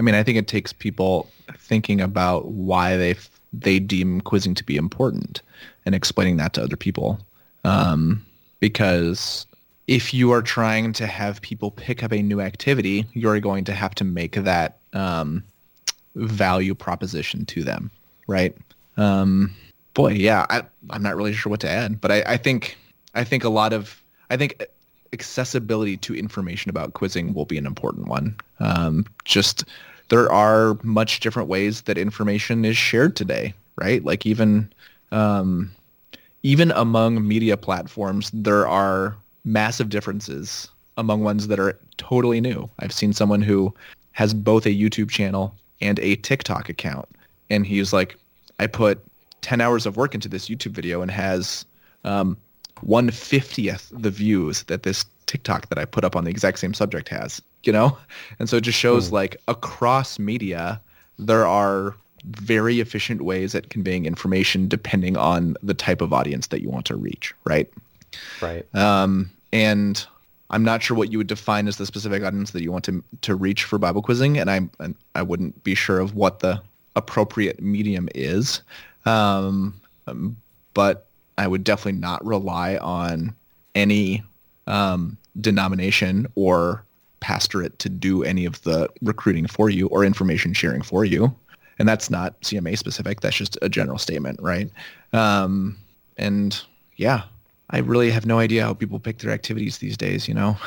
I mean, I think it takes people thinking about why they they deem quizzing to be important and explaining that to other people. Um, because if you are trying to have people pick up a new activity, you're going to have to make that um, value proposition to them, right? Um, boy, yeah, I, I'm not really sure what to add, but I, I think I think a lot of I think accessibility to information about quizzing will be an important one. Um, just there are much different ways that information is shared today, right? Like even um, even among media platforms, there are massive differences among ones that are totally new. I've seen someone who has both a YouTube channel and a TikTok account, and he's like, I put 10 hours of work into this YouTube video and has um, 150th the views that this TikTok that I put up on the exact same subject has, you know? And so it just shows mm. like across media, there are very efficient ways at conveying information depending on the type of audience that you want to reach, right? Right. Um, and I'm not sure what you would define as the specific audience that you want to to reach for Bible quizzing, and I and I wouldn't be sure of what the appropriate medium is. Um, um, but I would definitely not rely on any um, denomination or pastorate to do any of the recruiting for you or information sharing for you. And that's not CMA specific. That's just a general statement, right? Um, and yeah, I really have no idea how people pick their activities these days, you know?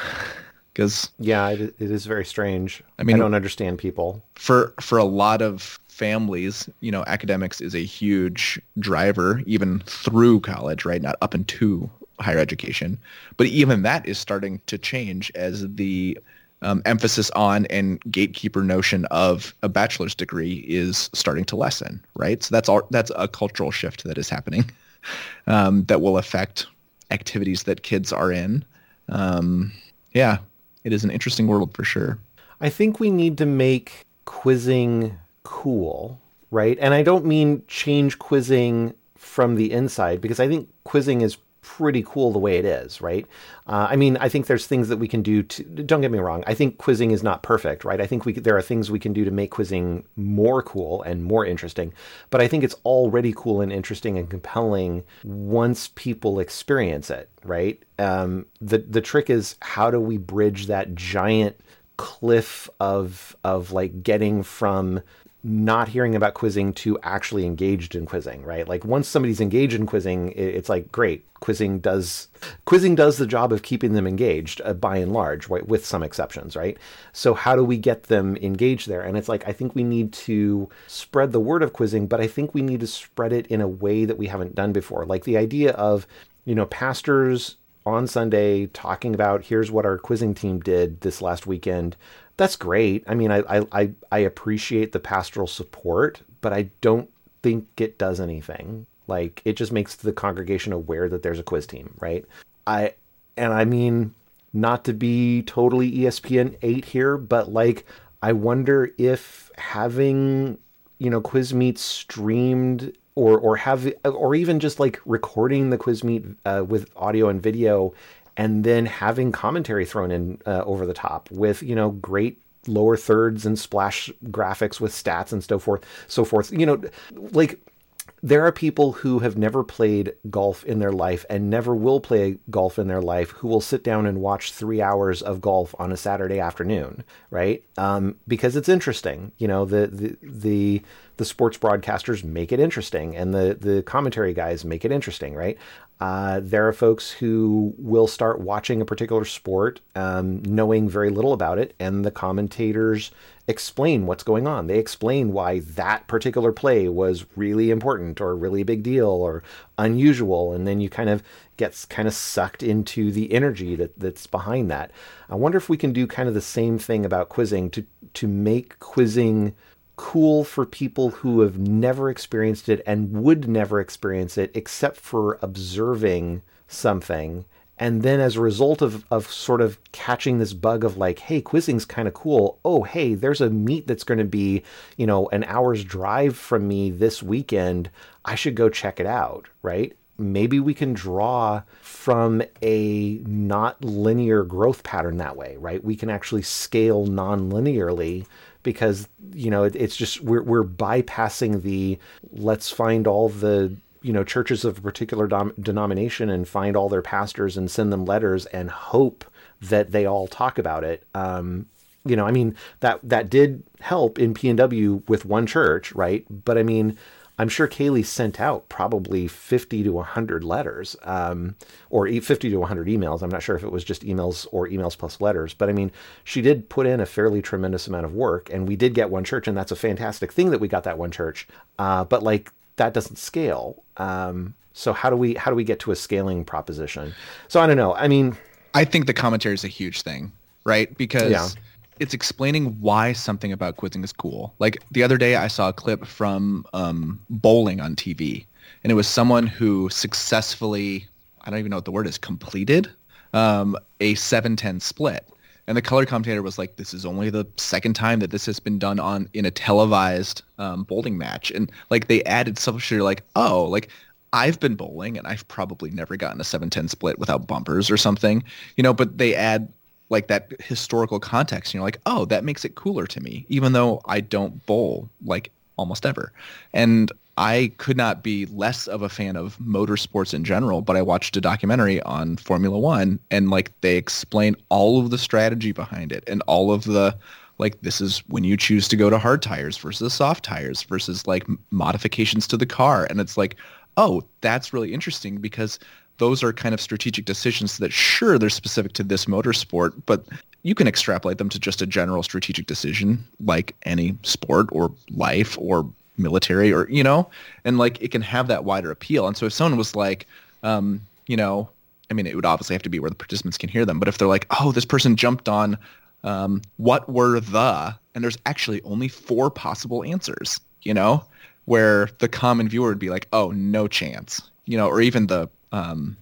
Because yeah, it, it is very strange. I mean, I don't understand people. For for a lot of families, you know, academics is a huge driver even through college, right? Not up into higher education. But even that is starting to change as the um, emphasis on and gatekeeper notion of a bachelor's degree is starting to lessen, right? So that's all. That's a cultural shift that is happening um, that will affect activities that kids are in. Um, yeah, it is an interesting world for sure. I think we need to make quizzing cool, right? And I don't mean change quizzing from the inside because I think quizzing is pretty cool the way it is, right? Uh, I mean, I think there's things that we can do to, don't get me wrong. I think quizzing is not perfect, right? I think we, there are things we can do to make quizzing more cool and more interesting, but I think it's already cool and interesting and compelling once people experience it, right? Um, the, the trick is how do we bridge that giant cliff of, of like getting from not hearing about quizzing to actually engaged in quizzing, right? Like once somebody's engaged in quizzing, it's like great. Quizzing does quizzing does the job of keeping them engaged uh, by and large, right? With some exceptions, right? So how do we get them engaged there? And it's like I think we need to spread the word of quizzing, but I think we need to spread it in a way that we haven't done before. Like the idea of, you know, pastors on Sunday talking about here's what our quizzing team did this last weekend that's great. I mean, I, I, I appreciate the pastoral support, but I don't think it does anything. Like it just makes the congregation aware that there's a quiz team, right? I and I mean not to be totally ESPN 8 here, but like I wonder if having, you know, quiz meets streamed or or have or even just like recording the quiz meet uh, with audio and video and then having commentary thrown in uh, over the top with you know great lower thirds and splash graphics with stats and so forth so forth you know like there are people who have never played golf in their life and never will play golf in their life who will sit down and watch three hours of golf on a Saturday afternoon, right? Um, because it's interesting. You know, the, the, the, the sports broadcasters make it interesting and the, the commentary guys make it interesting, right? Uh, there are folks who will start watching a particular sport, um, knowing very little about it, and the commentators explain what's going on. They explain why that particular play was really important or really big deal or unusual, and then you kind of gets kind of sucked into the energy that, that's behind that. I wonder if we can do kind of the same thing about quizzing to to make quizzing cool for people who have never experienced it and would never experience it except for observing something. And then as a result of, of sort of catching this bug of like hey quizzing's kind of cool. Oh hey there's a meet that's going to be you know an hour's drive from me this weekend. I should go check it out right? Maybe we can draw from a not linear growth pattern that way right? We can actually scale non-linearly because you know it, it's just we're we're bypassing the let's find all the you know churches of a particular dom- denomination and find all their pastors and send them letters and hope that they all talk about it. Um, you know, I mean that that did help in PNW with one church, right? But I mean, I'm sure Kaylee sent out probably 50 to 100 letters, um, or 50 to 100 emails. I'm not sure if it was just emails or emails plus letters, but I mean, she did put in a fairly tremendous amount of work, and we did get one church, and that's a fantastic thing that we got that one church. Uh, but like that doesn't scale. Um, so how do we how do we get to a scaling proposition? So I don't know. I mean, I think the commentary is a huge thing, right? Because yeah it's explaining why something about quizzing is cool. Like the other day, I saw a clip from um, bowling on TV, and it was someone who successfully, I don't even know what the word is, completed um, a 7-10 split. And the color commentator was like, "This is only the second time that this has been done on in a televised um, bowling match." And like they added stuff, so you're like, "Oh, like I've been bowling and I've probably never gotten a 7-10 split without bumpers or something, you know, but they add like that historical context and you're like oh that makes it cooler to me even though i don't bowl like almost ever. And i could not be less of a fan of motorsports in general but i watched a documentary on formula one and like they explain all of the strategy behind it and all of the like this is when you choose to go to hard tires versus soft tires versus like modifications to the car. And it's like oh that's really interesting because those are kind of strategic decisions that sure they're specific to this motorsport, but you can extrapolate them to just a general strategic decision like any sport or life or military or you know and like it can have that wider appeal. And so if someone was like um you know i mean it would obviously have to be where the participants can hear them but if they're like oh this person jumped on um what were the and there's actually only four possible answers you know where the common viewer would be like oh no chance you know or even the um,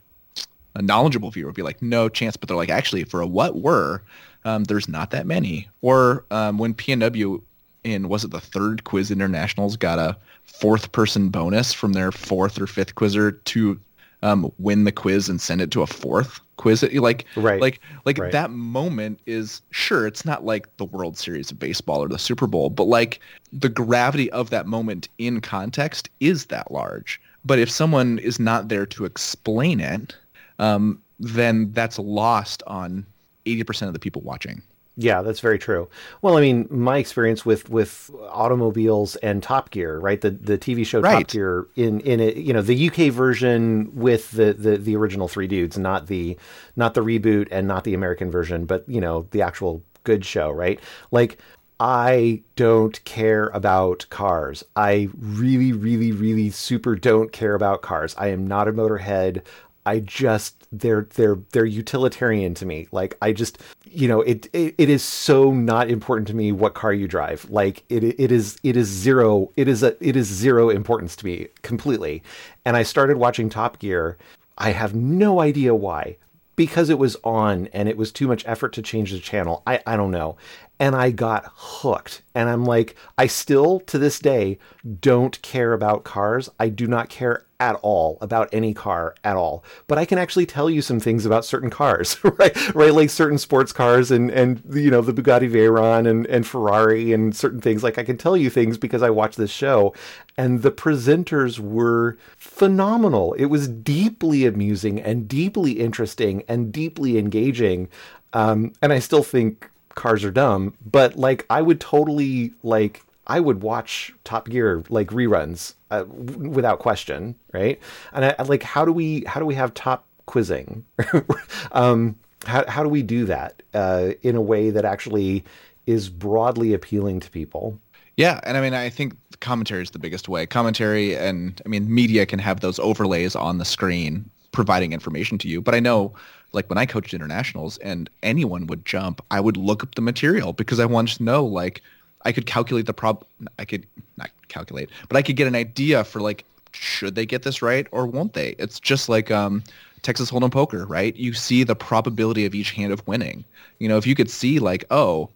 a knowledgeable viewer would be like, no chance. But they're like, actually, for a what were, um, there's not that many. Or um, when PNW in was it the third quiz internationals got a fourth person bonus from their fourth or fifth quizzer to um, win the quiz and send it to a fourth quiz. Like, right. like, like right. that moment is sure. It's not like the World Series of baseball or the Super Bowl, but like the gravity of that moment in context is that large. But if someone is not there to explain it, um, then that's lost on 80% of the people watching. Yeah, that's very true. Well, I mean, my experience with with automobiles and Top Gear, right? The the TV show right. Top Gear in in it, you know, the UK version with the, the the original three dudes, not the not the reboot and not the American version, but you know, the actual good show, right? Like I don't care about cars. I really, really, really super don't care about cars. I am not a motorhead. I just they're they're they're utilitarian to me. Like I just you know it, it it is so not important to me what car you drive. Like it it is it is zero it is a it is zero importance to me completely. And I started watching Top Gear. I have no idea why because it was on and it was too much effort to change the channel. I, I don't know and I got hooked. And I'm like, I still to this day don't care about cars. I do not care at all about any car at all, but I can actually tell you some things about certain cars, right? Right, like certain sports cars and and you know the Bugatti Veyron and and Ferrari and certain things. Like I can tell you things because I watch this show, and the presenters were phenomenal. It was deeply amusing and deeply interesting and deeply engaging. Um, and I still think cars are dumb, but like I would totally like I would watch Top Gear like reruns uh, w- without question, right? And I, like, how do we how do we have top quizzing? um, how how do we do that uh, in a way that actually is broadly appealing to people? Yeah, and I mean, I think commentary is the biggest way. Commentary and I mean, media can have those overlays on the screen providing information to you. But I know, like when I coached internationals and anyone would jump, I would look up the material because I wanted to know, like, I could calculate the prob. I could not calculate, but I could get an idea for like, should they get this right or won't they? It's just like um, Texas Hold'em poker, right? You see the probability of each hand of winning. You know, if you could see like, oh,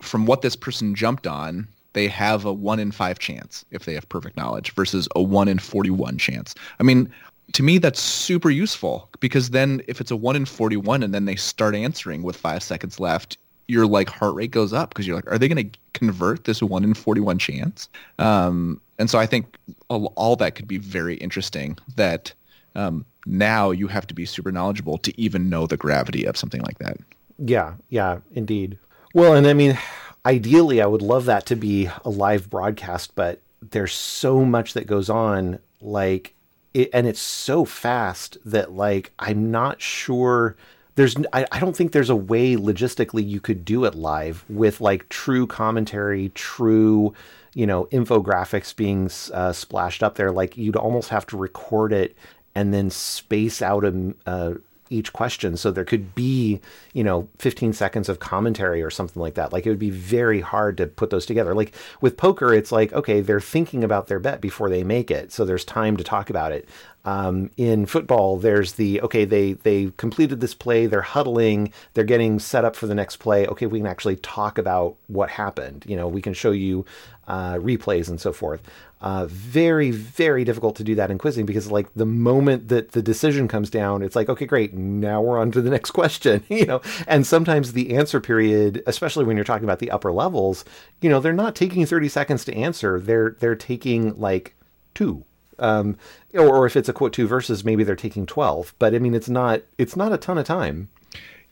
from what this person jumped on, they have a one in five chance if they have perfect knowledge versus a one in 41 chance. I mean, to me, that's super useful because then if it's a one in 41 and then they start answering with five seconds left, your like heart rate goes up because you're like, are they going to convert this one in 41 chance? Um, and so I think all, all, that could be very interesting that um, now you have to be super knowledgeable to even know the gravity of something like that. Yeah, yeah, indeed. Well, and I mean, ideally, I would love that to be a live broadcast, but there's so much that goes on. Like, it, and it's so fast that like I'm not sure there's I, I don't think there's a way logistically you could do it live with like true commentary, true you know infographics being uh, splashed up there. Like you'd almost have to record it and then space out a, a each question. So there could be, you know, 15 seconds of commentary or something like that. Like it would be very hard to put those together. Like with poker, it's like, okay, they're thinking about their bet before they make it. So there's time to talk about it. Um, in football, there's the okay, they they completed this play, they're huddling, they're getting set up for the next play. Okay, we can actually talk about what happened. You know, we can show you uh, replays and so forth. Uh, very, very difficult to do that in quizzing because, like, the moment that the decision comes down, it's like, okay, great, now we're on to the next question, you know. And sometimes the answer period, especially when you're talking about the upper levels, you know, they're not taking 30 seconds to answer. They're they're taking like two, um, or, or if it's a quote two verses, maybe they're taking 12. But I mean, it's not it's not a ton of time.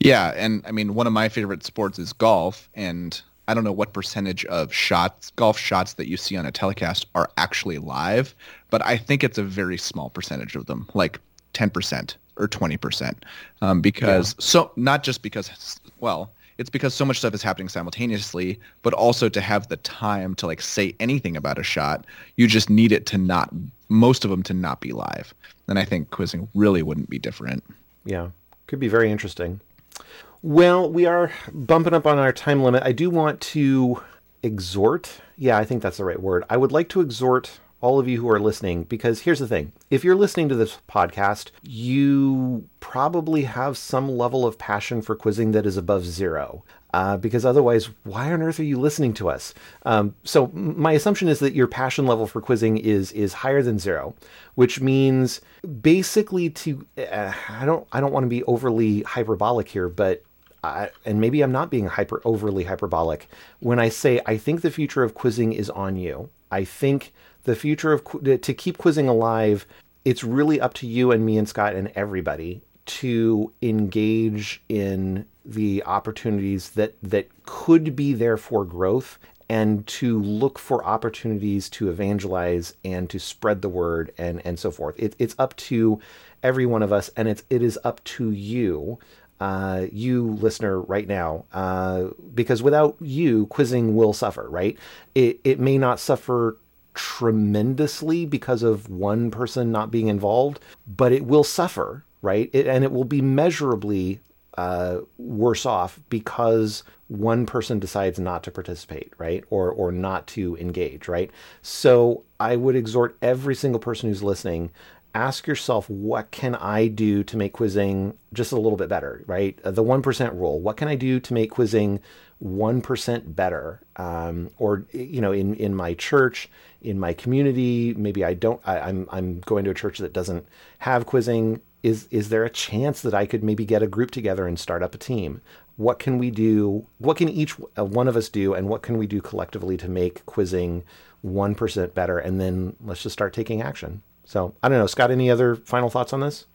Yeah, and I mean, one of my favorite sports is golf, and I don't know what percentage of shots, golf shots that you see on a telecast are actually live, but I think it's a very small percentage of them, like 10% or 20%. Um, because yeah. so not just because, well, it's because so much stuff is happening simultaneously, but also to have the time to like say anything about a shot, you just need it to not, most of them to not be live. And I think quizzing really wouldn't be different. Yeah, could be very interesting. Well, we are bumping up on our time limit. I do want to exhort. Yeah, I think that's the right word. I would like to exhort all of you who are listening because here's the thing. If you're listening to this podcast, you probably have some level of passion for quizzing that is above zero. Uh, because otherwise, why on earth are you listening to us? Um, so my assumption is that your passion level for quizzing is is higher than zero, which means basically to uh, I don't I don't want to be overly hyperbolic here, but I, and maybe I'm not being hyper overly hyperbolic when I say I think the future of quizzing is on you. I think the future of to keep quizzing alive, it's really up to you and me and Scott and everybody to engage in the opportunities that that could be there for growth and to look for opportunities to evangelize and to spread the word and and so forth. It, it's up to every one of us, and it's it is up to you uh, you listener right now, uh, because without you, quizzing will suffer, right? It, it may not suffer tremendously because of one person not being involved, but it will suffer, right? It, and it will be measurably uh, worse off because one person decides not to participate, right? Or, or not to engage, right? So I would exhort every single person who's listening ask yourself, what can I do to make quizzing just a little bit better, right? Uh, the 1% rule. What can I do to make quizzing 1% better? Um, or, you know, in, in my church, in my community, maybe I don't, I, I'm, I'm going to a church that doesn't have quizzing. Is, is there a chance that I could maybe get a group together and start up a team? What can we do? What can each uh, one of us do? And what can we do collectively to make quizzing 1% better? And then let's just start taking action. So I don't know. Scott, any other final thoughts on this?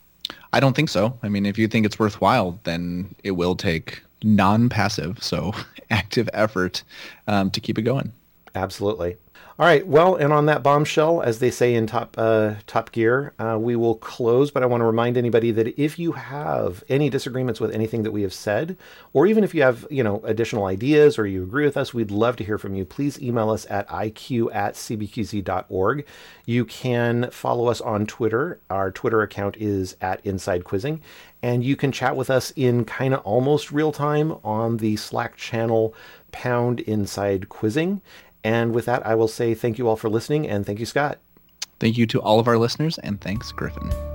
I don't think so. I mean, if you think it's worthwhile, then it will take non-passive, so active effort um, to keep it going. Absolutely. All right. Well, and on that bombshell, as they say in Top uh, Top Gear, uh, we will close. But I want to remind anybody that if you have any disagreements with anything that we have said, or even if you have you know additional ideas or you agree with us, we'd love to hear from you. Please email us at iq at cbqz.org. You can follow us on Twitter. Our Twitter account is at Inside Quizzing, and you can chat with us in kind of almost real time on the Slack channel Pound Inside Quizzing. And with that, I will say thank you all for listening and thank you, Scott. Thank you to all of our listeners and thanks, Gryphon.